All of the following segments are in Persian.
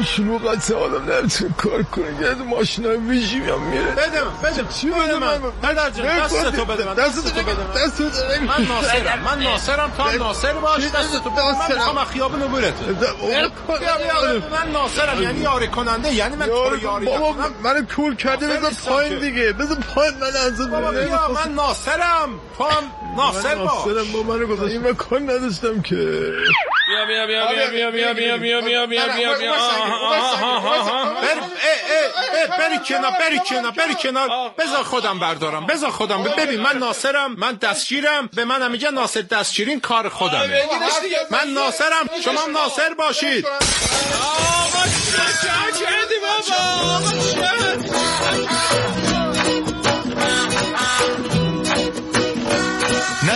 من شلوغت آدم نمی‌تونه کار کنه یه ماشین های ویژی هم میره. بده من بده. چی بده من. پدر جان دست تو بده من دست تو بده من. دست من ناصرم من ناصرم تو ناصر باش. دست تو بده. من می‌خوام از خیابون عبورت من ناصرم یعنی یاری کننده یعنی من تو یاری بابا من کول کرده بذار پایین دیگه. بذار پایین من از بابا بیا من ناصرم. تو هم ناصر باش. ناصرم با من گذاشت. این مکان نداشتم که. بیا بیا بیا بیا بیا بیا بیا بیا بیا بیا بیا بیا بری کنار بری کنار بری کنار. بذار خودم بردارم بذار خودم. ببین من ناصرم من دستگیرم به من میگه ناصر دستگیرین کار خودمه. من ناصرم شما هم ناصر باشید. آقا چه کردی بابا.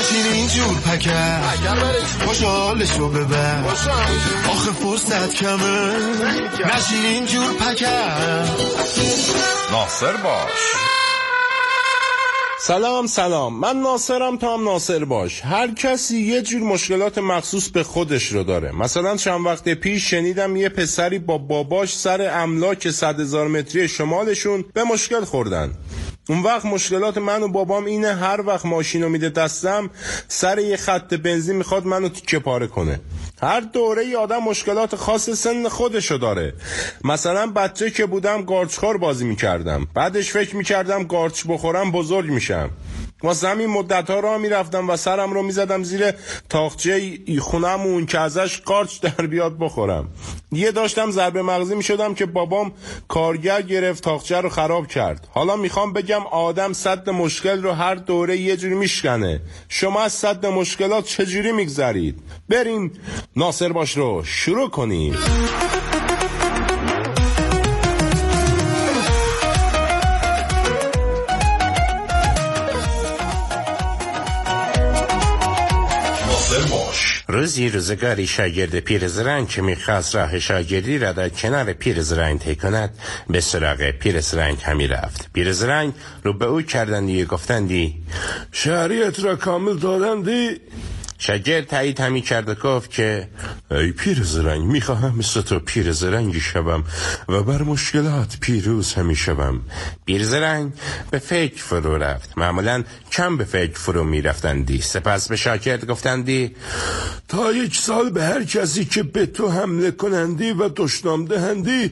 نشین اینجور پکر. خوشحالشو ببر. آخه فرصت کمه. نشین اینجور پکر. ناصر باش. سلام سلام. من ناصرم تو هم ناصر باش. هر کسی یه جور مشکلات مخصوص به خودش رو داره. مثلا چند وقت پیش شنیدم یه پسری با باباش سر املاک صد هزار متری شمالشون به مشکل خوردن. اون وقت مشکلات من و بابام اینه هر وقت ماشین رو میده دستم سر یه خط بنزین می‌خواد منو تیکه پاره کنه. هر دوره ای آدم مشکلات خاص سن خودشو داره. مثلا بچه که بودم گارچخور بازی می‌کردم. بعدش فکر می‌کردم گارچ بخورم بزرگ میشم. واسه همین مدت ها را می‌رفتم و سرم رو می‌زدم زیر تاخچه خونمون که ازش قارچ در بیاد بخورم. یه داشتم ضربه مغزی می‌شدم که بابام کارگر گرفت تاخچه رو خراب کرد. حالا می‌خوام بگم آدم صد مشکل رو هر دوره یه جوری میشکنه. شما از صد مشکلات چجوری میگذرید؟ بریم ناصر باش رو شروع کنیم. روزی روزگاری شاگرد پیر زرنگ که می‌خواست راه شاگردی را در کنار پیر زرنگ طی کند به سراغ پیر زرنگ همی رفت. پیر زرنگ رو به او کردندی گفتندی شهریت را کامل دادندی؟ شاگرد تایید همی کرد و گفت که ای پیر زرنگ می‌خواهم مثل تو پیر زرنگی شوم و بر مشکلات پیروز همی شوم. پیر زرنگ به فکر فرو رفت. معمولا کم به فکر فرو میرفتندی سپس به شاگرد گفتندی تا یک سال به هر کسی که به تو حمله کنندی و دشنام دهندی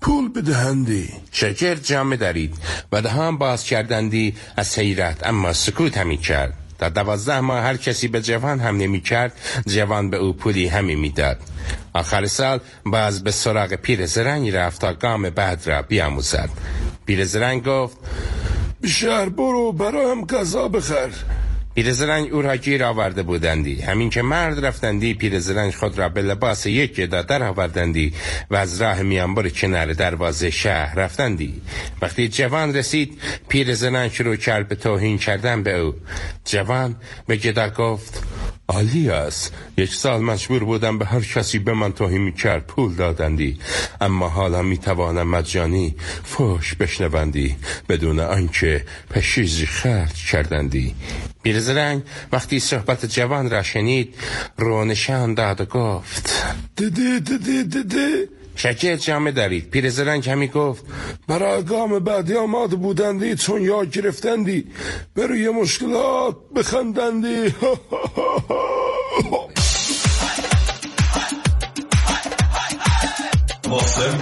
پول بدهندی. شاگرد جامه درید. و دهان باز کردندی از حیرت اما سکوت همی کرد. در دوازده ماه هر کسی به جوان هم نمی کرد جوان به او پولی همی می‌داد. آخر سال باز به سراغ پیر زرنگ رفت تا گام بعد را بیاموزد. پیر زرنگ گفت به شهر برو برایم غذا بخر. پیرزرنگ او را گیر آورده بودندی. همین که مرد رفتندی پیرزرنگ خود را به لباس یک گدا در آوردندی و از راه میانبر کنار دروازه شهر رفتندی. وقتی جوان رسید پیرزرنگ شروع کرد به توهین کردن به او. جوان به گدا گفت عالی است. یک سال مجبور بودم به هر کسی به من توهین می‌کرد پول دادندی. اما حالا می‌توانم مجانی فوش بشنوندی بدون آنکه پشیزی خرج کردندی. پیرزرنگ وقتی صحبت جوان را شنید رو نشان داد و گفت دیدی دیدی دیدی شکی جمع دارید پیرزن کمی گفت برای گام بعدی آماد بودندی چون یا گرفتندی. بروی مشکلات بخندندی. محسن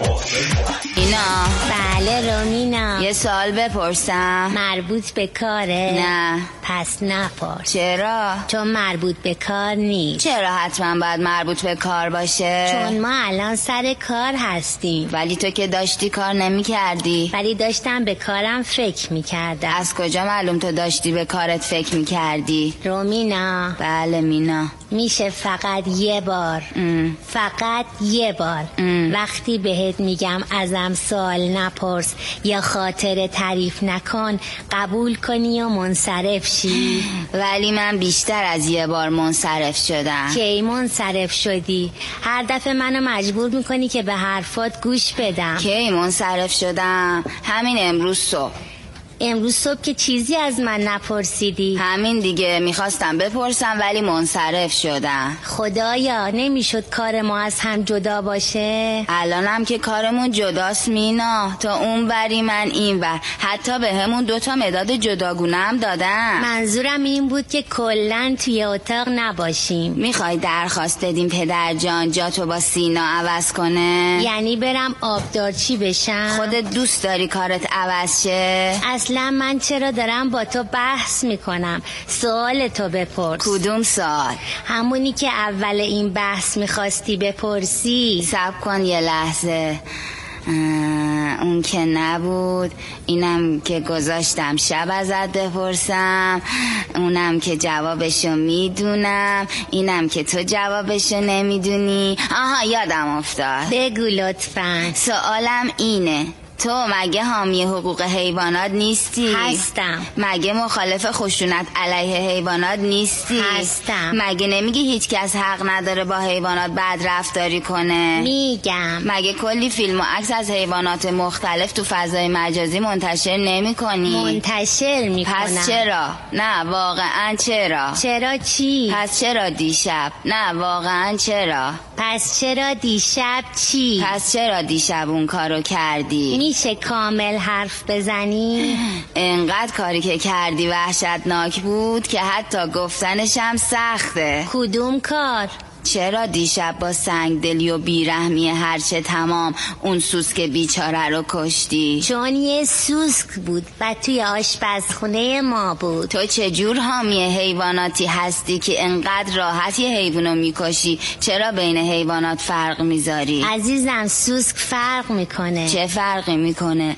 اینا بله رومینا. یه سال بپرسم. مربوط به کاره. نه. پس نپرس. چرا؟ چون مربوط به کار نیست. چرا حتما باید مربوط به کار باشه؟ چون ما الان سر کار هستیم. ولی تو که داشتی کار نمی کردی ولی داشتم به کارم فکر می‌کردم. از کجا معلوم تو داشتی به کارت فکر می کردی رومینا. بله مینا. میشه فقط یه بار. ام. فقط یه بار. ام. وقتی بهت میگم ازم سوال نپرس یا خاطر تعریف نکن قبول کنی و منصرف شی؟ ولی من بیشتر از یه بار منصرف شدم. کی منصرف شدی؟ هر دفعه منو مجبور می‌کنی که به حرفات گوش بدم. کی منصرف شدم؟ همین امروز صبح. امروز صبح که چیزی از من نپرسیدی. همین دیگه می‌خواستم بپرسم ولی منصرف شدم. خدایا نمی‌شد کار ما از هم جدا باشه؟ الانم که کارمون جداست مینا. تا اون بری من این بر حتی به همون دوتا مداد جداگونه هم دادم. منظورم این بود که کلا توی اتاق نباشیم. می‌خوای درخواست بدیم پدر جان جاتو با سینا عوض کنه؟ یعنی برم آبدارچی بشم؟ خودت دوست داری کارت عوض شه؟ اصلا من چرا دارم با تو بحث می‌کنم؟ سوال تو بپرس. کدوم سال همونی که اول این بحث می‌خواستی بپرسی. سب کن یه لحظه. اون که نبود اینم که گذاشتم شب ازت بپرسم. اونم که جوابشو می‌دونم. اینم که تو جوابشو نمی‌دونی. آها یادم افتاد. بگو لطفا. سوالم اینه. تو مگه حامی حقوق حیوانات نیستی؟ هستم. مگه مخالف خشونت علیه حیوانات نیستی؟ هستم. مگه نمیگی هیچ کس حق نداره با حیوانات بد رفتاری کنه؟ میگم مگه کلی فیلم و عکس از حیوانات مختلف تو فضای مجازی منتشر نمی کنی؟ منتشر می‌کنم پس چرا؟ نه واقعا چرا؟ چرا چی؟ پس چرا دیشب؟ نه واقعا چرا؟ پس چرا دیشب چی؟ پس چرا دیشب اون کارو کردی؟ میشه کامل حرف بزنی؟ انقدر کاری که کردی وحشتناک بود که حتی گفتنشم سخته کدوم کار؟ چرا دیشب با سنگدلی و بیرحمی هرچه تمام اون سوسک بیچاره رو کشتی؟ چون یه سوسک بود و توی آشپزخونه ما بود. تو چجور حامی حیواناتی هستی که انقدر راحت یه حیوانو می‌کشی؟ چرا بین حیوانات فرق می‌ذاری؟ عزیزم سوسک فرق می‌کنه. چه فرقی می‌کنه؟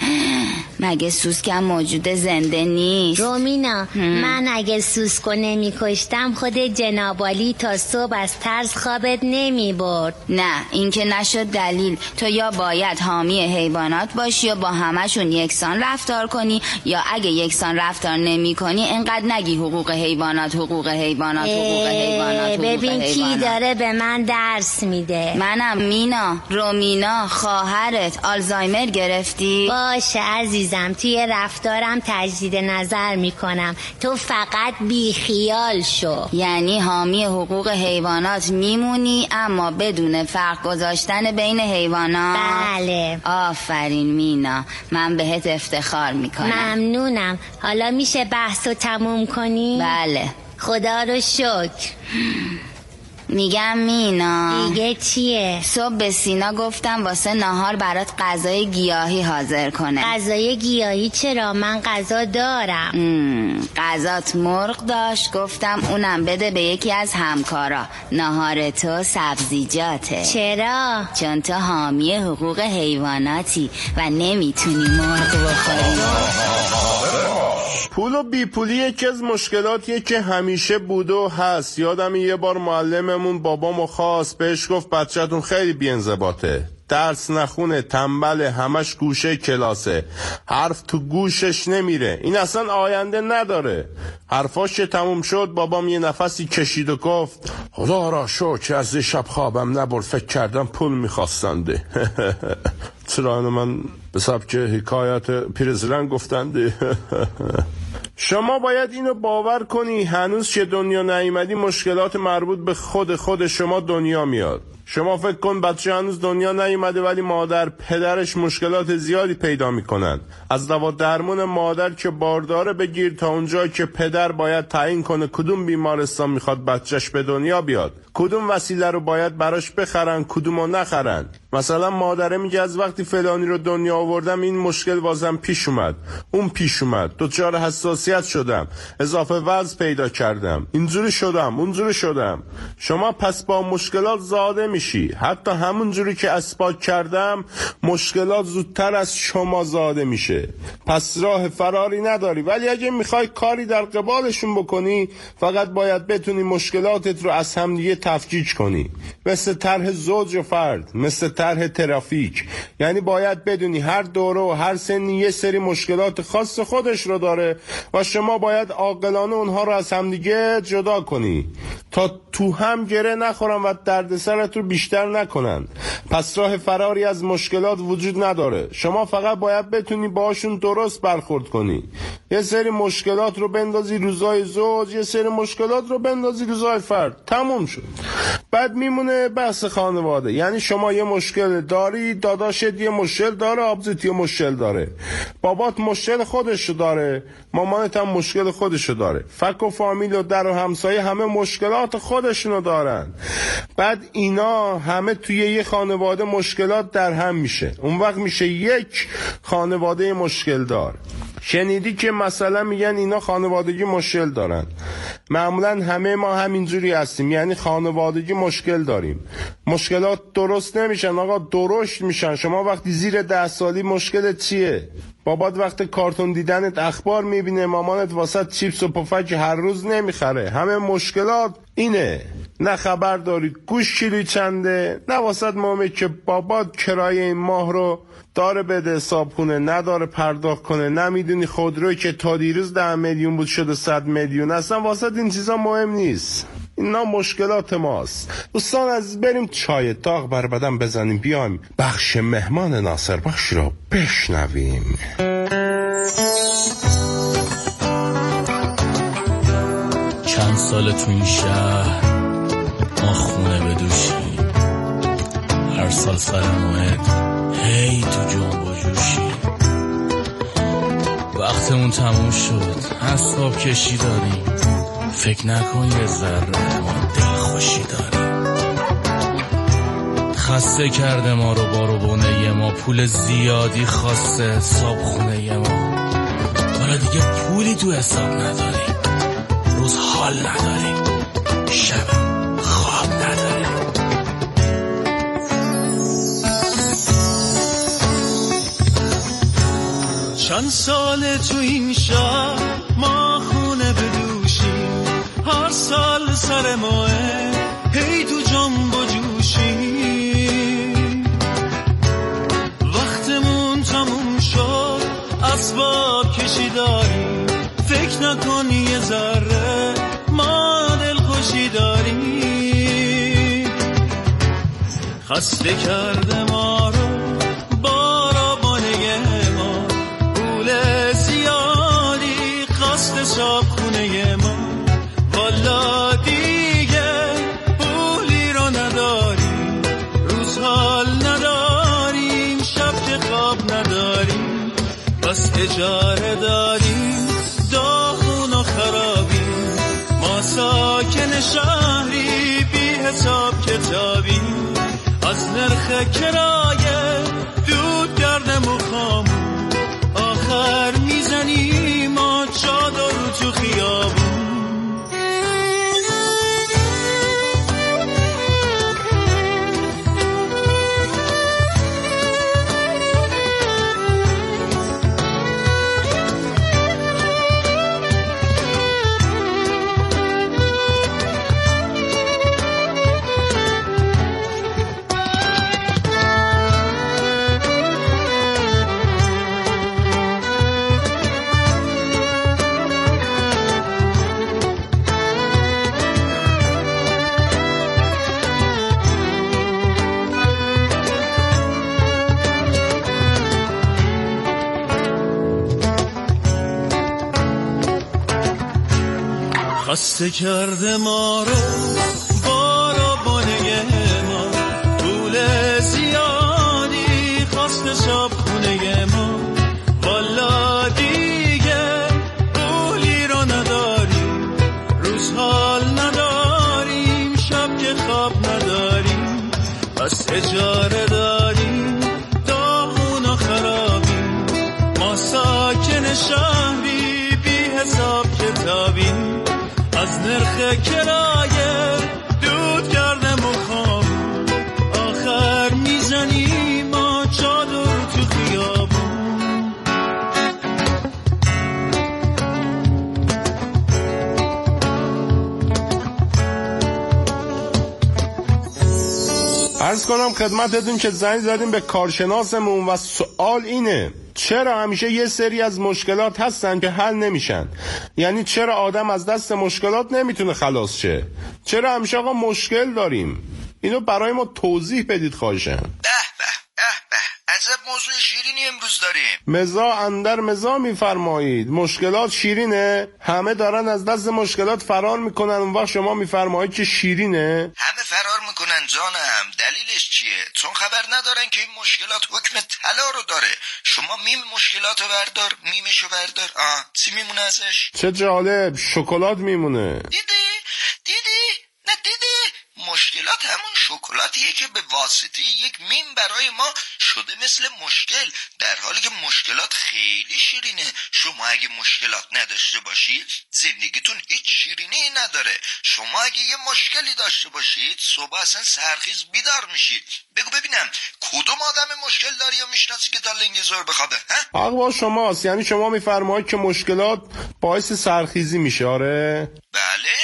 مگه سوسکم موجود زنده نیست؟ رومینا من اگه سوسکو نمیکشتم خود جنابالی تا صبح از ترس خوابت نمی‌برد. نه این که نشد دلیل. تو یا باید حامی حیوانات باشی و با همشون یکسان رفتار کنی یا اگه یکسان رفتار نمی کنی انقدر نگی حقوق حیوانات حقوق حیوانات حقوق حیوانات حقوق ببین کی. داره به من درس میده. منم مینا رومینا خواهرت. آلزایمر گرفتی؟ باشه عزیزم. توی رفتارم تجدید نظر می‌کنم. تو فقط بیخیال شو. یعنی حامی حقوق حیوانات میمونی اما بدون فرق گذاشتن بین حیوانات. بله. آفرین مینا. من بهت افتخار می‌کنم. ممنونم. حالا میشه بحث رو تموم کنی؟ بله. خدا رو شکر. میگم مینا. دیگه چیه؟ صبح به سینا گفتم واسه نهار برات غذای گیاهی حاضر کنه. غذای گیاهی چرا؟ من غذا دارم. غذات مرغ داشت. گفتم اونم بده به یکی از همکارا. نهار تو سبزیجاته چرا؟ چون تو حامی حقوق حیواناتی و نمی‌تونی مرغ بخوری. پول و بیپولی یکی از مشکلاتیه که همیشه بوده و هست. یادم یه بار معلممون بابامو خواست بهش گفت بچهتون خیلی بیانضباطه درس نخونه تنبل همش گوشه کلاسه. حرف تو گوشش نمیره. این اصلا آینده نداره. حرفاش که تموم شد بابام یه نفسی کشید و گفت خدا را شکر از شب خوابم نبر فکر کردم پول میخواستنده. چرا من به سبک حکایت پیرزرن گفتنده؟ شما باید اینو باور کنی هنوز که دنیا نیومدی مشکلات مربوط به خود خود شما دنیا میاد. شما فکر کن بچه هنوز دنیا نیومده ولی مادر پدرش مشکلات زیادی پیدا می‌کنن. از دوا درمون مادر که بارداره بگیر تا اونجا که پدر باید تعیین کنه کدوم بیمارستان می‌خواد بچهش به دنیا بیاد. کدوم وسیله رو باید براش بخرن کدوم رو نخرن. مثلا مادره میگه از وقتی فلانی رو دنیا آوردم این مشکل بازم پیش اومد. اون پیش اومد. دچار حساسیت شدم. اضافه وزن پیدا کردم. اینجوری شدم اونجوری شدم. شما پس با مشکلات زاده میشی. حتی همون جوری که اثبات کردم مشکلات زودتر از شما زاده میشه. پس راه فراری نداری. ولی اگه می‌خوای کاری در قبالشون بکنی فقط باید بتونی مشکلاتت رو از همدیگه تفکیک کنی. مثل طرح زوج و فرد مثل طرح ترافیک. یعنی باید بدونی هر دوره و هر سنی یه سری مشکلات خاص خودش رو داره و شما باید عاقلانه اونها رو از همدیگه جدا کنی. تا تو هم گره نخورن و دردسرت رو بیشتر نکنن. پس راه فراری از مشکلات وجود نداره. شما فقط باید بتونی باشون درست برخورد کنی. یه سری مشکلات رو بندازی روزای زوج یه سری مشکلات رو بندازی روزای فرد. تموم شد. بعد میمونه بحث خانواده. یعنی شما یه مشکل داری داداشت یه مشکل داره آبزیت یه مشکل داره. بابات مشکل خودشو داره. مامانت هم مشکل خودشو داره. فک و فامیل و در و همسایه همه مشکلات خودشونو دارن. بعد اینا همه توی یه خانواده مشکلات در هم میشه. اون وقت میشه یک خانواده مشکل دار. شنیدی که مثلا میگن اینا خانوادگی مشکل دارن. معمولا همه ما همینجوری هستیم. یعنی خانوادگی مشکل داریم. مشکلات درست نمیشن. آقا درشت میشن. شما وقتی زیر ده سالی مشکل چیه؟ بابات وقت کارتون دیدنت اخبار می‌بینه. مامانت واسط چیپس و پفک هر روز نمی‌خره. همه مشکلات اینه نه خبر دارید گوش کیلوی چنده نه واسط مهمه که بابات کرایه این ماه رو داره بده حساب کنه نداره پرداخت کنه نمی‌دونی خودروی که تا دیروز ده میلیون بود شده صد میلیون اصلا واسط این چیزا مهم نیست. اینا مشکلات ماست. دوستان از بریم چای داغ بر بدن بزنیم بیایم بخش مهمان ناصر بخش رو بشنویم. سال تو این شهر ما خونه بدوشیم. هر سال سر موعد هی تو جنب و جوشی وقتمون تموم شد حساب کشی داریم. فکر نکن یه ذره ما دل خوشی داریم. خسته کرده ما رو بارو بونه ما پول زیادی خواسته حساب خونه ما. حالا دیگه پولی تو حساب نداریم روز حال نداریم. شب خواب نداریم. چند سال تو این شهر ما خونه بدوشیم هر سال سر ماه هی تو جنب و جوشیم. وقتمون تموم شد اسباب کشی داریم فکر نکن یه خسته کرده ما رو بارابانه ما. پول زیادی خواست صاحب خونه ما. والا دیگه پولی رو نداریم. روز حال نداریم شب که خواب نداریم. بس اجاره داریم. از خسته کرده ما رو بارابانه ما. پول زیادی خواست صاحب خونه ما. والا دیگه پولی رو نداریم. روز حال نداریم شب که خواب نداریم. پس اجاره کرایه دود کردم و خام. آخر می‌زنیم ما چادر تو خیابون. ارز کنم خدمتتون که زنگ زدیم به کارشناسمون و سوال اینه. چرا همیشه یه سری از مشکلات هستن که حل نمیشن؟ یعنی چرا آدم از دست مشکلات نمی‌تونه خلاص شه؟ چرا همیشه آقا مشکل داریم؟ اینو برای ما توضیح بدید خواهشم به به به به. عجب موضوع شیرینی امروز داریم. مزا اندر مزا میفرمایید. مشکلات شیرینه؟ همه دارن از دست مشکلات فرار می‌کنن. اون وقت شما میفرمایید که شیرینه؟ همه فرار می‌کنن جانم دلیلش چیه چون خبر ندارن که این مشکلات حکم طلا رو داره. شما میم مشکلات رو بردار میمش رو بردار. آه چی میمونه ازش؟ چه جالب شکلات میمونه. دیدی؟ دیدی؟ نه دیدی؟ مشکلات همون شکلاتیه که به واسطه یک میم برای ما شده مثل مشکل در حالی که مشکلات خیلی شیرینه. شما اگه مشکلات نداشته باشید زندگیتون هیچ شیرینی نداره. شما اگه یه مشکلی داشته باشید صبح اصلا سحرخیز بیدار میشید. بگو ببینم کدوم آدم مشکل داری یا می‌شناسی که تا لنگ زور بخوابه با شماست. یعنی شما میفرمایید که مشکلات باعث سرخیزی میشه. آره. بله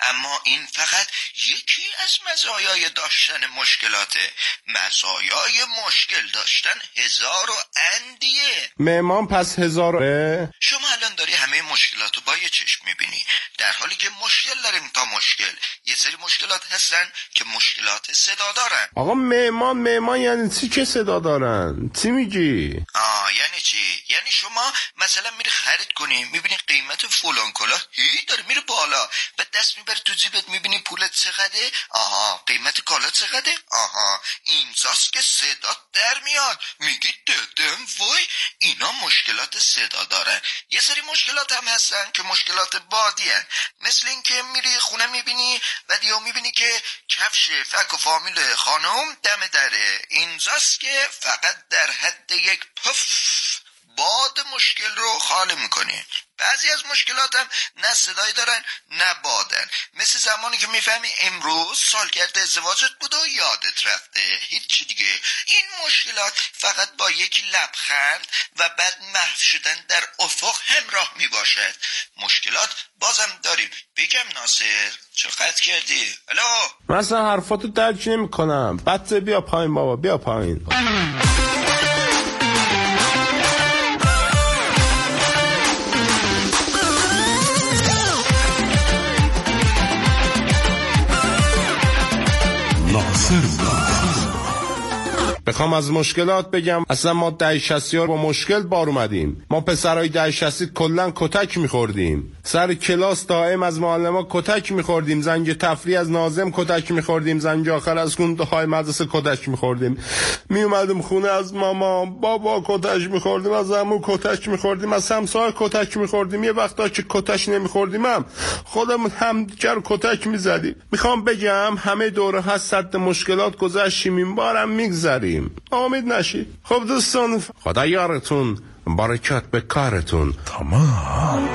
اما این فقط یکی از مزایای داشتن مشکلاته مزایای مشکل داشتن هزار و اندیه. مهمان پس هزاره شما الان داری همه مشکلات رو با یه چشم می‌بینی. در حالی که مشکل داریم تا مشکل. یه سری مشکلات هستن که مشکلات صدا دارن. آقا مهمان مهمان یعنی چی که صدا دارن؟ چی میگی؟ آه یعنی چی؟ یعنی شما مثلا میری خرید کنی می‌بینی قیمت فلان کلاه هی داره میره بالا. و دست می‌بری تو جیبت می‌بینی پولت چقدره؟ آها قیمت کالا چقدره؟ آها اینجاست که صدا در میاد. میگی ددم وای اینا مشکلات صدا دارن. یه سری مشکلات هم هستن که مشکلات بادی هن. مثل اینکه میری خونه می‌بینی و دیو می‌بینی که کفش فک و فامیل خانم دم دره. اینجاست که فقط در حد یک پف باد مشکل رو خالی می‌کنه بعضی از مشکلات هم نه صدایی دارن نه بادن. مثل زمانی که می‌فهمی امروز سالگرد ازدواجت بود و یادت رفته. هیچی دیگه. این مشکلات فقط با یک لبخند و بعد محو شدن در افق همراه می‌باشد. مشکلات بازم داریم. بگم ناصر چقدر کردی؟ الو؟ مثلا حرفاتو درک نمی‌کنم. بچه بیا پایین بابا بیا پایین. Cerda. بخوام از مشکلات بگم. اصلا ما ده شستی ها با مشکل بار اومدیم. ما پسرای ده شستی کلا کتک میخوردیم. سر کلاس دائم از معلم کتک میخوردیم. زنگ تفریح از نازم کتک میخوردیم. زنگ آخر از خونده های مدرسه کتک میخوردیم. میومدیم خونه از ماما. بابا کتک میخوردیم. از امو کتک میخوردیم. از همسایه کتک میخوردیم. یه وقتا که کتک نمیخوردیم هم خودمون هم دیگر کتک می‌زدیم. می‌خوام بگم همه دوره هست مشکلات گذشتیم. این بارم میگذریم. امید نشید خب دوستان خدا یارتون برکت به کارتون. تمام.